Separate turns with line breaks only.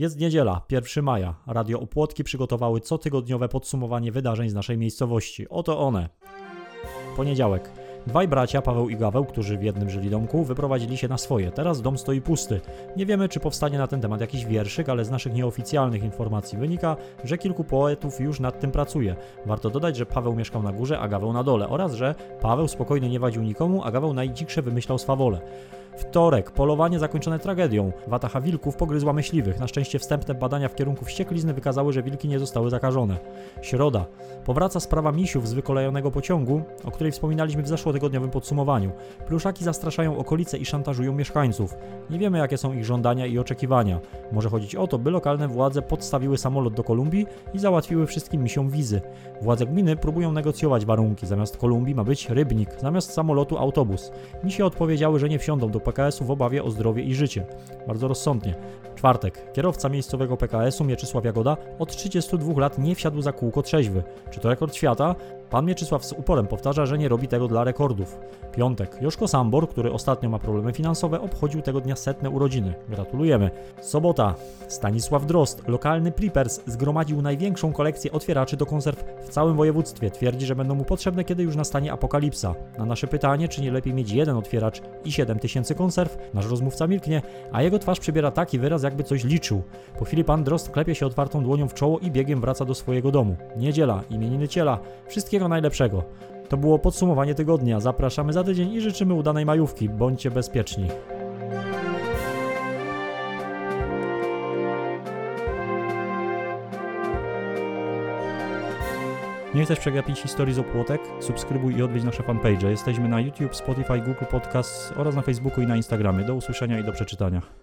Jest niedziela, 1 maja. Radio Opłotki przygotowały cotygodniowe podsumowanie wydarzeń z naszej miejscowości. Oto one. Poniedziałek. Dwaj bracia, Paweł i Gaweł, którzy w jednym żyli domku, wyprowadzili się na swoje. Teraz dom stoi pusty. Nie wiemy, czy powstanie na ten temat jakiś wierszyk, ale z naszych nieoficjalnych informacji wynika, że kilku poetów już nad tym pracuje. Warto dodać, że Paweł mieszkał na górze, a Gaweł na dole oraz, że Paweł spokojnie nie wadził nikomu, a Gaweł najdziksze wymyślał swawole. Wtorek. Polowanie zakończone tragedią. Wataha wilków pogryzła myśliwych. Na szczęście wstępne badania w kierunku wścieklizny wykazały, że wilki nie zostały zakażone. Środa. Powraca sprawa misiów z wykolejonego pociągu, o której wspominaliśmy w zeszłotygodniowym podsumowaniu. Pluszaki zastraszają okolice i szantażują mieszkańców. Nie wiemy, jakie są ich żądania i oczekiwania. Może chodzić o to, by lokalne władze podstawiły samolot do Kolumbii i załatwiły wszystkim misiom wizy. Władze gminy próbują negocjować warunki. Zamiast Kolumbii ma być rybnik, zamiast samolotu autobus. Misie odpowiedziały, że nie wsiądą do PKS-u w obawie o zdrowie i życie. Bardzo rozsądnie. Czwartek. Kierowca miejscowego PKS-u Mieczysław Jagoda od 32 lat nie wsiadł za kółko trzeźwy. Czy to rekord świata? Pan Mieczysław z uporem powtarza, że nie robi tego dla rekordów. Piątek. Joszko Sambor, który ostatnio ma problemy finansowe, obchodził tego dnia setne urodziny. Gratulujemy. Sobota. Stanisław Drost, lokalny Preppers, zgromadził największą kolekcję otwieraczy do konserw w całym województwie. Twierdzi, że będą mu potrzebne, kiedy już nastanie apokalipsa. Na nasze pytanie, czy nie lepiej mieć jeden otwieracz i 7 tysięcy konserw, nasz rozmówca milknie, a jego twarz przybiera taki wyraz, jakby coś liczył. Po chwili pan Drost klepie się otwartą dłonią w czoło i biegiem wraca do swojego domu. Niedziela, imieniny ciela. Wszystkiego najlepszego. To było podsumowanie tygodnia. Zapraszamy za tydzień i życzymy udanej majówki. Bądźcie bezpieczni. Nie chcesz przegapić historii z opłotek? Subskrybuj i odwiedź nasze fanpage. Jesteśmy na YouTube, Spotify, Google Podcasts oraz na Facebooku i na Instagramie. Do usłyszenia i do przeczytania.